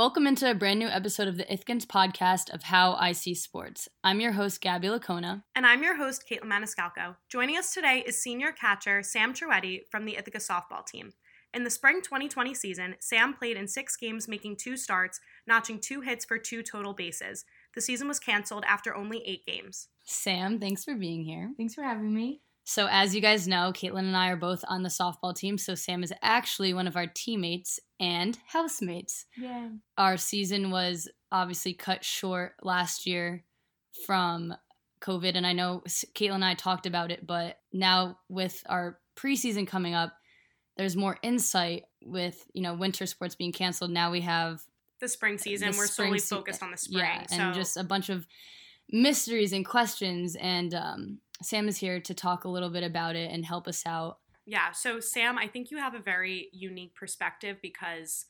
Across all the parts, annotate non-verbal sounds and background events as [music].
Welcome into a brand new episode of the Ithacan podcast of How I See Sports. I'm your host, Gabby Laccona. And I'm your host, Kaitlin Maniscalco. Joining us today is senior catcher Sam Troetti from the Ithaca softball team. In the spring 2020 season, Sam played in six games, making two starts, notching two hits for two total bases. The season was canceled after only eight games. Sam, thanks for being here. Thanks for having me. So, as you guys know, Kaitlin and I are both on the softball team. So, Sam is actually one of our teammates and housemates. Yeah. Our season was obviously cut short last year from COVID. And I know Kaitlin and I talked about it, but now with our preseason coming up, there's more insight with, you know, winter sports being canceled. Now we have the spring season. the We're spring solely se- focused on the spring. Yeah, so and just a bunch of mysteries and questions. And um, Sam is here to talk a little bit about it and help us out. Yeah, so Sam, I think you have a very unique perspective because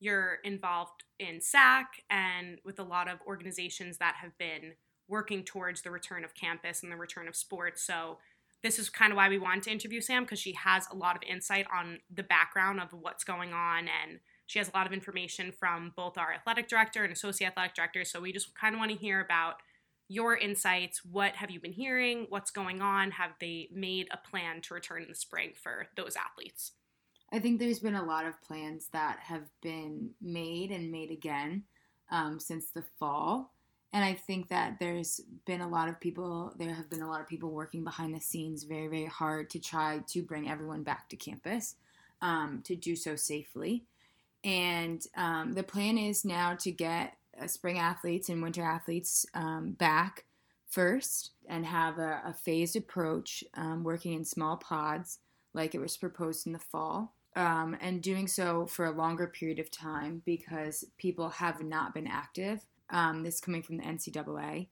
you're involved in SAC and with a lot of organizations that have been working towards the return of campus and the return of sports. So this is kind of why we wanted to interview Sam because she has a lot of insight on the background of what's going on and she has a lot of information from both our athletic director and associate athletic director. So we just kind of want to hear about your insights. What have you been hearing? What's going on? Have they made a plan to return in the spring for those athletes? I think there's been a lot of plans that have been made and made again um, since the fall. And I think that there's been a lot of people, there have been a lot of people working behind the scenes very, very hard to try to bring everyone back to campus um, to do so safely. And um, the plan is now to get spring athletes and winter athletes um, back first and have a, a phased approach, um, working in small pods like it was proposed in the fall. Um, and doing so for a longer period of time because people have not been active. Um, this coming from the NCAA.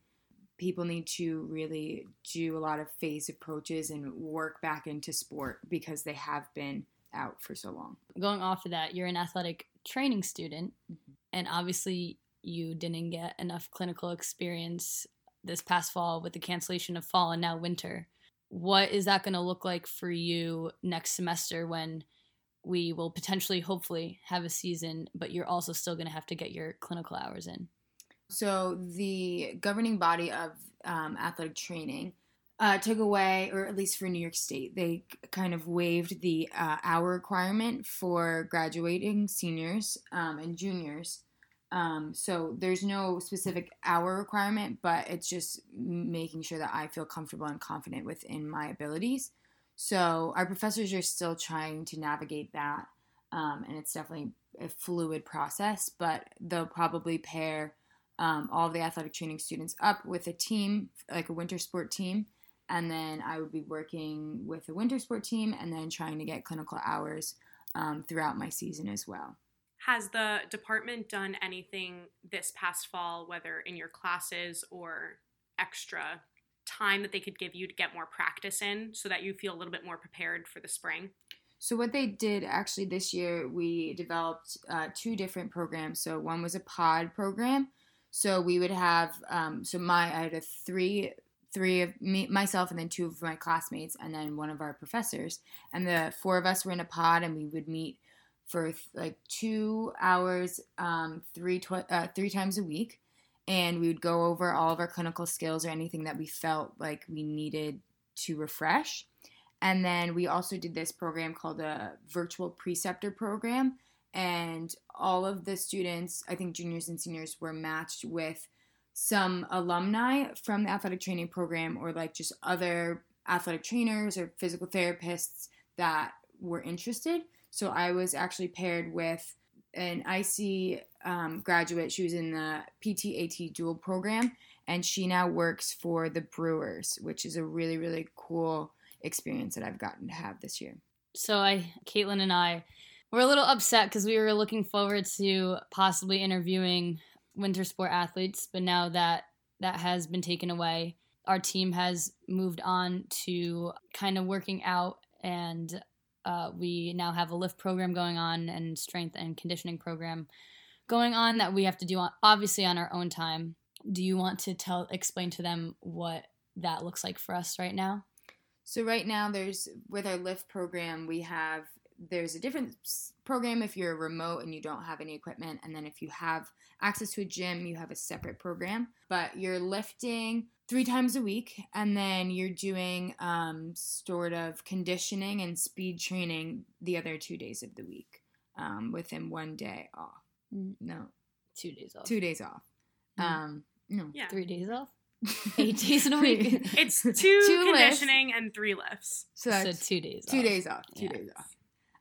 People need to really do a lot of phased approaches and work back into sport because they have been out for so long. Going off of that, you're an athletic training student, Mhm. and obviously you didn't get enough clinical experience this past fall with the cancellation of fall and now winter. What is that going to look like for you next semester when we will potentially, hopefully, have a season, but you're also still going to have to get your clinical hours in? So the governing body of um, athletic training uh, took away, or at least for New York State, they kind of waived the uh, hour requirement for graduating seniors um, and juniors. Um, so there's no specific hour requirement, but it's just making sure that I feel comfortable and confident within my abilities. So our professors are still trying to navigate that, um, and it's definitely a fluid process. But they'll probably pair um, all the athletic training students up with a team, like a winter sport team, and then I would be working with a winter sport team, and then trying to get clinical hours um, throughout my season as well. Has the department done anything this past fall, whether in your classes or extra time that they could give you to get more practice in so that you feel a little bit more prepared for the spring? So what they did actually this year, we developed uh, two different programs. So one was a pod program. So we would have um, so my I had a three three of me myself and then two of my classmates and then one of our professors and the four of us were in a pod and we would meet for like two hours um, three tw- uh, three times a week and we would go over all of our clinical skills or anything that we felt like we needed to refresh and then we also did this program called a virtual preceptor program. And all of the students, I think juniors and seniors, were matched with some alumni from the athletic training program or like just other athletic trainers or physical therapists that were interested. So I was actually paired with an IC um, graduate. She was in the PTAT dual program, and she now works for the Brewers, which is a really, really cool experience that I've gotten to have this year. So I, Kaitlin and I, were a little upset because we were looking forward to possibly interviewing winter sport athletes, but now that that has been taken away, our team has moved on to kind of working out, and uh, we now have a lift program going on and strength and conditioning program going on that we have to do on, obviously on our own time. Do you want to tell explain to them what that looks like for us right now? So right now, there's with our lift program, we have there's a different s- program if you're remote and you don't have any equipment. And then if you have access to a gym, you have a separate program. But you're lifting three times a week and then you're doing um, sort of conditioning and speed training the other two days of the week um, within one day off. Mm. No, Two days off. two days off. Mm. Um, no. Yeah. Three days off. [laughs] Eight days in a week. It's two, [laughs] Two lifts. conditioning and three lifts. So so that's two days. two off. days off. Two Yeah. days off.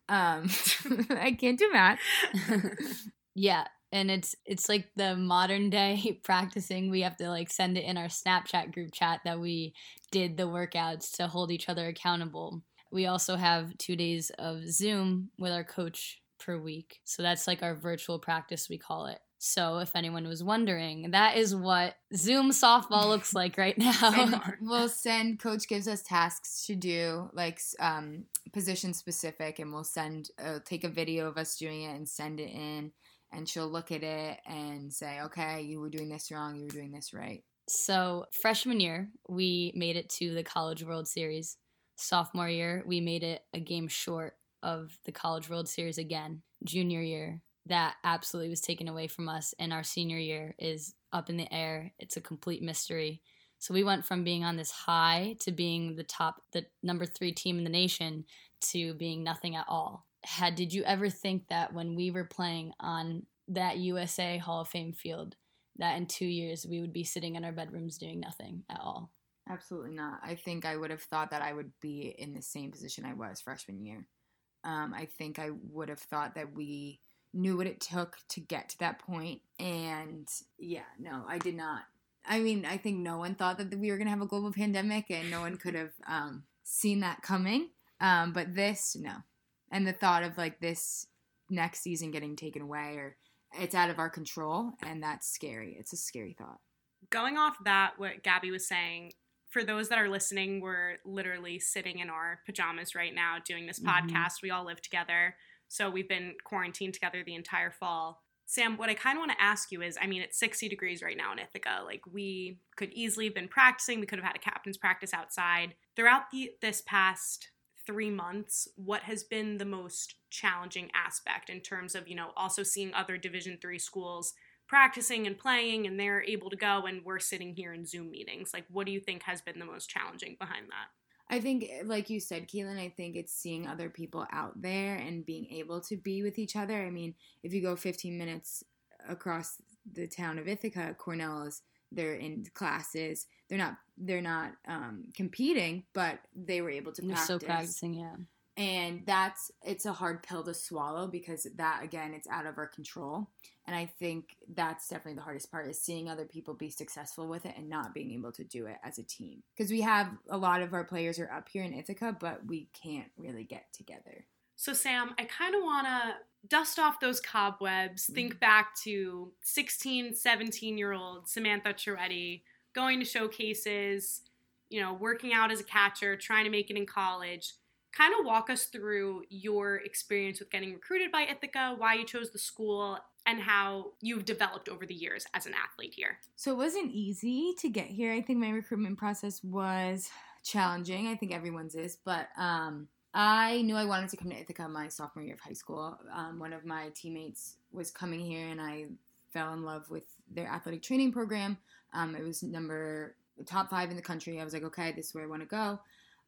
Um, [laughs] I can't do math. [laughs] yeah, and it's it's like the modern day [laughs] practicing. We have to like send it in our Snapchat group chat that we did the workouts to hold each other accountable. We also have two days of Zoom with our coach per week. So that's like our virtual practice, we call it. So if anyone was wondering, that is what Zoom softball looks like right [laughs] now. [laughs] we'll send coach gives us tasks to do like um, position specific and we'll send uh, take a video of us doing it and send it in and she'll look at it and say okay you were doing this wrong you were doing this right So, freshman year, we made it to the College World Series. Sophomore year, we made it a game short of the College World Series again. Junior year, that absolutely was taken away from us. And our senior year is up in the air. It's a complete mystery. So, we went from being on this high to being the top, the number three team in the nation to being nothing at all. Had did you ever think that when we were playing on that USA Hall of Fame field, that in two years we would be sitting in our bedrooms doing nothing at all. absolutely not i think i would have thought that i would be in the same position i was freshman year um, i think i would have thought that we knew what it took to get to that point and yeah no i did not i mean i think no one thought that we were going to have a global pandemic and no one could have um, seen that coming um, but this no and the thought of like this next season getting taken away or it's out of our control and that's scary it's a scary thought Going off that, what Gabby was saying, for those that are listening, we're literally sitting in our pajamas right now doing this Mhm. podcast. We all live together. So we've been quarantined together the entire fall. Sam, what I kind of want to ask you is I mean, it's 60 degrees right now in Ithaca. Like, we could easily have been practicing. We could have had a captain's practice outside. Throughout the, this past three months, what has been the most challenging aspect in terms of, you know, also seeing other Division three schools practicing and playing and they're able to go and we're sitting here in Zoom meetings? Like, what do you think has been the most challenging behind that? I think, like you said, Keelan, I think it's seeing other people out there and being able to be with each other. I mean, if you go 15 minutes across the town of Ithaca, Cornell is they're in classes. They're not they're not um, competing, but they were able to practice. still practicing, yeah. And that's it's a hard pill to swallow because that again it's out of our control. And i think that's definitely the hardest part is seeing other people be successful with it and not being able to do it as a team. Because we have a lot of our players are up here in ithaca but we can't really get together. So, Sam, I kind of want to dust off those cobwebs, mm-hmm. think back to 16, 17 year old Samantha Troetti going to showcases, you know, working out as a catcher, trying to make it in college. Kind of walk us through your experience with getting recruited by Ithaca, why you chose the school, and how you've developed over the years as an athlete here. so it wasn't easy to get here i think my recruitment process was challenging i think everyone's is but um I knew I wanted to come to Ithaca my sophomore year of high school. Um, one of my teammates was coming here, and I fell in love with their athletic training program. Um, it was number top five in the country. I was like, okay, this is where I want to go.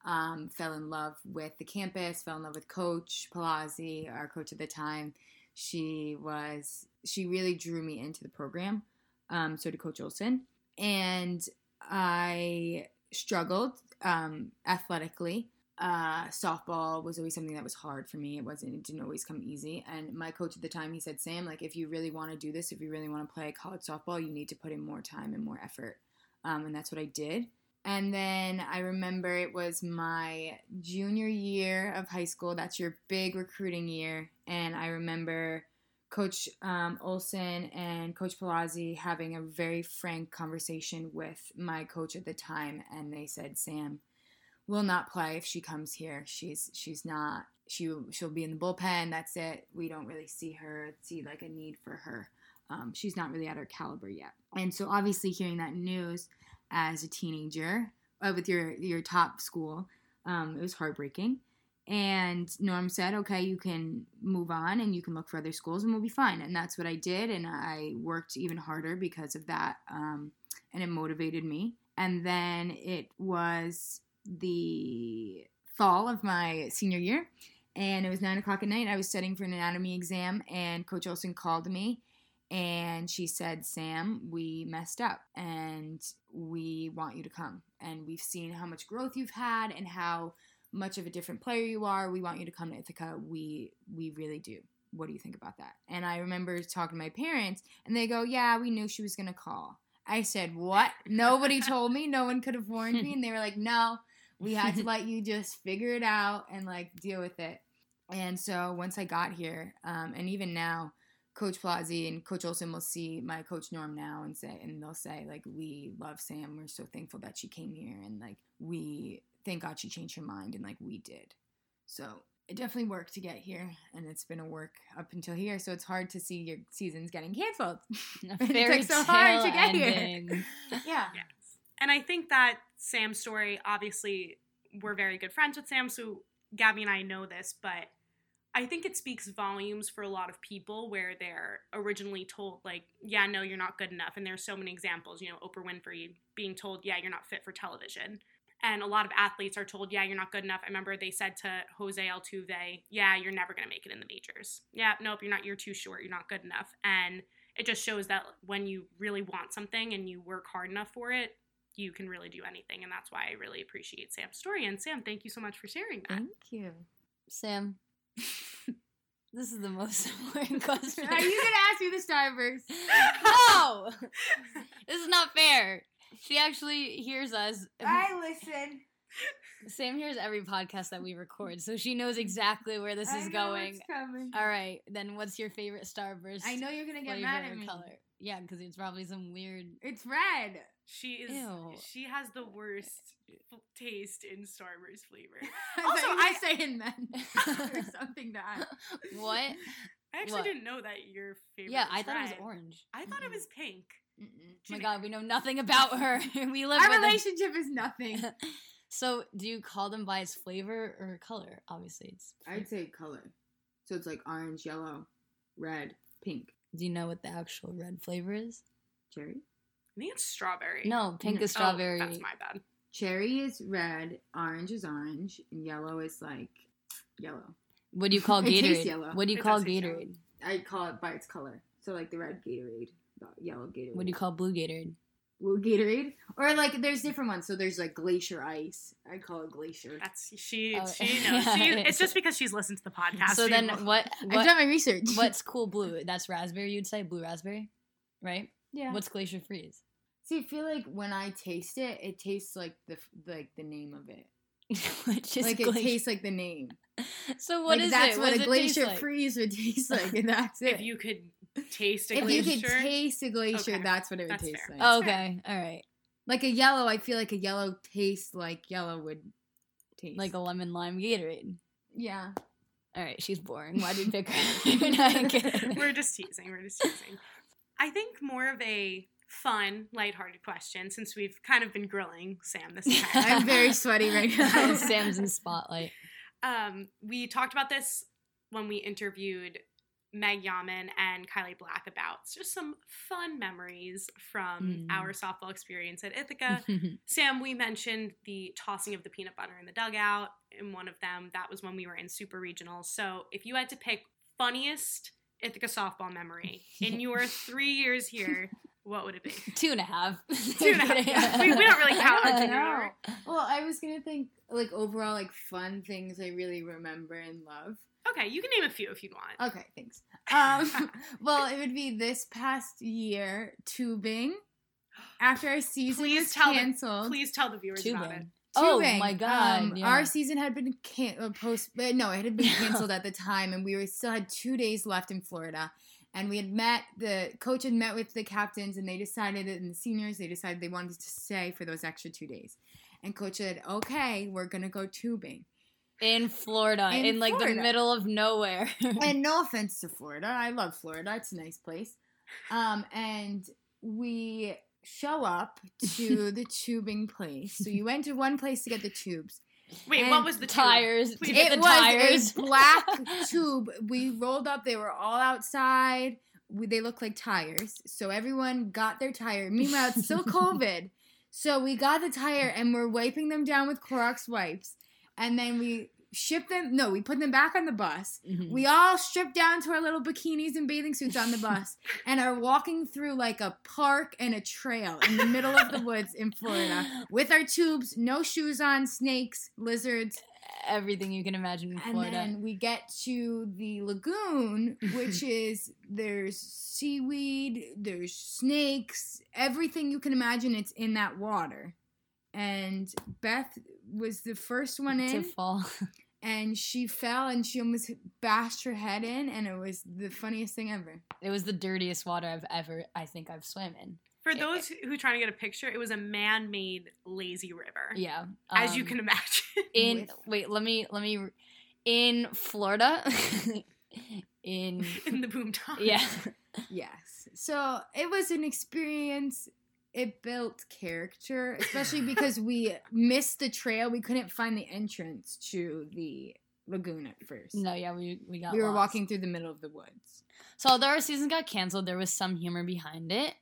Um, fell in love with the campus. Fell in love with Coach Pallozzi, our coach at the time. She was she really drew me into the program. Um, so did Coach Olson, and I struggled um, athletically uh, softball was always something that was hard for me. It wasn't, it didn't always come easy. And my coach at the time, he said, Sam, like, if you really want to do this, if you really want to play college softball, you need to put in more time and more effort. Um, and that's what I did. And then I remember it was my junior year of high school. That's your big recruiting year. And I remember Coach um, Olson and Coach Pallozzi having a very frank conversation with my coach at the time. And they said, Sam, will not play if she comes here. She's she's not she she'll be in the bullpen. That's it. We don't really see her see like a need for her. Um, she's not really at her caliber yet. And so obviously hearing that news as a teenager uh, with your your top school, um, it was heartbreaking. And Norm said, okay, you can move on and you can look for other schools and we'll be fine. And that's what I did. And I worked even harder because of that. Um, and it motivated me. And then it was the fall of my senior year. And it was nine o'clock at night. I was studying for an anatomy exam. And Coach Olson called me and she said, Sam, we messed up and we want you to come. And we've seen how much growth you've had and how much of a different player you are. We want you to come to Ithaca. We we really do. What do you think about that? And I remember talking to my parents, and they go, "Yeah, we knew she was gonna call." I said, "What? Nobody told me. No one could have warned me." And they were like, "No, we had to let you just figure it out and like deal with it." And so once I got here, um, and even now, Coach Pallozzi and Coach Olson will see my coach Norm now and say, and they'll say like, "We love Sam. We're so thankful that she came here, and like we thank God she changed her mind, and like we did." So it definitely worked to get here, and it's been a work up until here. So it's hard to see your seasons getting canceled. [laughs] [laughs] It took so hard to get here. [laughs] yeah. Yes. And I think that Sam's story, obviously, we're very good friends with Sam, so Gabby and I know this, but I think it speaks volumes for a lot of people where they're originally told, like, yeah, no, you're not good enough. And there's so many examples, you know, Oprah Winfrey being told, yeah, you're not fit for television. And a lot of athletes are told, yeah, you're not good enough. I remember they said to Jose Altuve, yeah, you're never going to make it in the majors. Yeah, nope, you're not, you're too short, you're not good enough. And it just shows that when you really want something and you work hard enough for it, you can really do anything. And that's why I really appreciate Sam's story. And Sam, thank you so much for sharing that. Thank you. Sam, [laughs] this is the most [laughs] important question. Are you gonna ask me the Starburst? [laughs] no, [laughs] this is not fair. She actually hears us. I listen. Sam hears every podcast that we record, so she knows exactly where this I is know going. it's coming. All right, then what's your favorite Starburst? I know you're gonna get flavor mad at me. color? Yeah, because it's probably some weird. It's red. She is, Ew. she has the worst taste in Starburst flavor. [laughs] also, Also, I I- say in men [laughs] or something to add. what? I actually What? didn't know that your favorite Yeah, was I thought it was orange. I thought it Mm-mm. was pink. Mm-mm. My god, we know nothing about her. [laughs] we live Our with a- relationship is nothing. So, do you call them by its flavor or color? Obviously, it's. I'd say color. So it's like orange, yellow, red, pink, Do you know what the actual red flavor is? cherry. I think it's strawberry. No, pink No. is oh, strawberry. Oh, that's my bad. Cherry is red, orange is orange, and yellow is like yellow. what do you [laughs] call It tastes Gatorade? yellow. What do you It call does taste yellow. Gatorade? I call it by its color. So like the red Gatorade, the yellow Gatorade. What do you call blue Gatorade? Blue Gatorade? Or like there's different ones. So there's like glacier ice. I call it glacier. That's she. Oh, she knows. She, [laughs] it's so- just because she's listened to the podcast. so then, will- what? I've done my research. [laughs] what's cool blue? That's raspberry. You'd say blue raspberry, right? yeah? What's glacier freeze? See, I feel like when I taste it, it tastes like the like the name of it. [laughs] Which is like it tastes like the name. so what like is that's it? what does a glacier like? freeze would taste like, and that's it. if you could taste a If glacier, you could taste a glacier, Okay, that's what it would that's taste fair. like. Okay, all right. Like a yellow, I feel like a yellow tastes like yellow would taste. Like a lemon lime Gatorade. yeah. All right, she's boring. Why did you pick her? [laughs] [laughs] No, we're just teasing. We're just teasing. I think more of a fun, lighthearted question since we've kind of been grilling Sam this entire [laughs] I'm very sweaty right now. Sam's in spotlight. Um, we talked about this when we interviewed Meg Yaman and Kylie Black about just some fun memories from Mm. our softball experience at Ithaca. Sam, we mentioned the tossing of the peanut butter in the dugout in one of them. That was when we were in super regionals. So if you had to pick funniest Ithaca softball memory in [laughs] your three years here, what would it be? [laughs] Two and a half. Two and a half. Yeah, [laughs] we- we don't really count I don't junior year. Well, I was gonna think like overall like fun things I really remember and love. Okay, you can name a few if you'd want. Okay, thanks. Um, [laughs] [laughs] well, it would be this past year tubing. After our season Please was tell the- canceled, Please tell the viewers about it. Tubing. Oh my god! Um, yeah. Our season had been can- uh, post. uh, No, it had been [laughs] canceled at the time, and we were still had two days left in Florida. And we had met the coach had met with the captains, and they decided that and the seniors they decided they wanted to stay for those extra two days. And coach said, "Okay, we're gonna go tubing." In Florida, in, In like the middle of nowhere. [laughs] and no offense to Florida, I love Florida. It's a nice place. Um, and we show up to [laughs] the tubing place. So you went to one place to get the tubes, Wait, And what was the tires? To Please. it the was tires. a [laughs] black tube. We rolled up. They were all outside. We, they looked like tires. So everyone got their tire. Meanwhile, it's still COVID. So we got the tire and we're wiping them down with Clorox wipes. And then we ship them. No, we put them back on the bus. Mhm. We all strip down to our little bikinis and bathing suits on the [laughs] bus and are walking through like a park and a trail in the middle of the woods in Florida [laughs] with our tubes, no shoes on, snakes, lizards, Everything you can imagine in and Florida. then we get to the lagoon, which [laughs] is there's seaweed, there's snakes, everything you can imagine. It's in that water. And Beth was the first one to in, fall. [laughs] and she fell and she almost bashed her head in, and it was the funniest thing ever. It was the dirtiest water I've ever, I think, I've swam in. For those who are trying to get a picture, it was a man-made lazy river. Yeah, As you um, can imagine. [laughs] in with- wait, let me let me in Florida. [laughs] in in the boom boomtown. yeah, Yes. So it was an experience. It built character, especially because we missed the trail. We couldn't find the entrance to the lagoon at first. no, yeah, we we got we were lost. walking through the middle of the woods. So although our season got canceled, there was some humor behind it.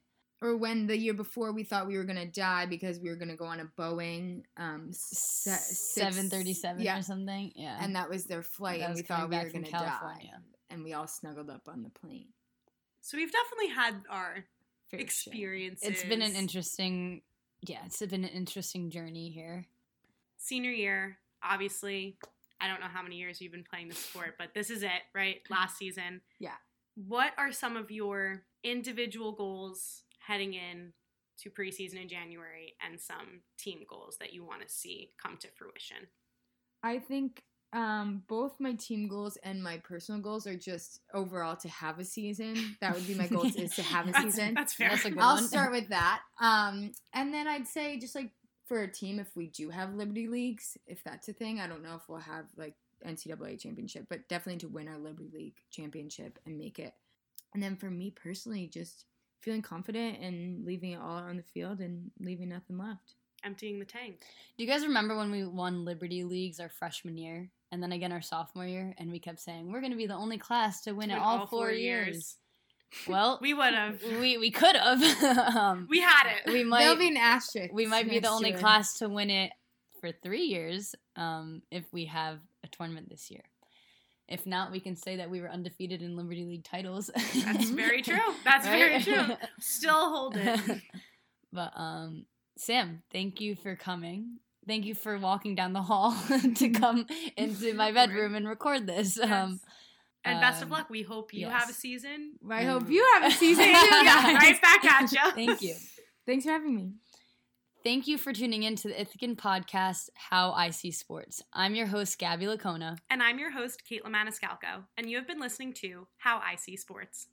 Or when the year before we thought we were gonna die because we were gonna go on a Boeing um Seven thirty seven yeah, or something. Yeah, and that was their flight, That and we thought we were gonna die, and we all snuggled up on the plane. So we've definitely had our Fair share. experiences. it's been an interesting. Yeah, it's been an interesting journey here. senior year. Obviously, I don't know how many years you've been playing the sport, but this is it, right? Last season. Yeah. What are some of your individual goals heading in to preseason in January and some team goals that you want to see come to fruition? I think um, both my team goals and my personal goals are just overall to have a season. That would be my goals is to have a [laughs] That's, season. that's fair. That's a good I'll one. start with that. Um, and then I'd say just like for a team, if we do have Liberty Leagues, if that's a thing, I don't know if we'll have like NCAA championship, but definitely to win our Liberty League championship and make it. And then for me personally, just feeling confident and leaving it all on the field and leaving nothing left. Emptying the tank. Do you guys remember when we won Liberty Leagues our freshman year and then again our sophomore year and we kept saying we're going to be the only class to win To it win all, four, years. [laughs] Well, We would have. we we could have. [laughs] um, We had it. we There'll might be an asterisk. we might be the only to it. class to win it for 3 years um, if we have a tournament this year. If not, we can say that we were undefeated in Liberty League titles. That's [laughs] very true. That's very true. Still hold it. but um Sam, thank you for coming. Thank you for walking down the hall [laughs] to come into my [laughs] bedroom and record this. Um and best of um, luck. We hope you yes. have a season. I hope Mm. you have a season [laughs] too, yeah, guys. right back at you. thank you. Thanks for having me. Thank you for tuning in to the Ithacan podcast, How I See Sports. I'm your host, Gabby Laccona. And I'm your host, Kaitlin Maniscalco, and you have been listening to How I See Sports.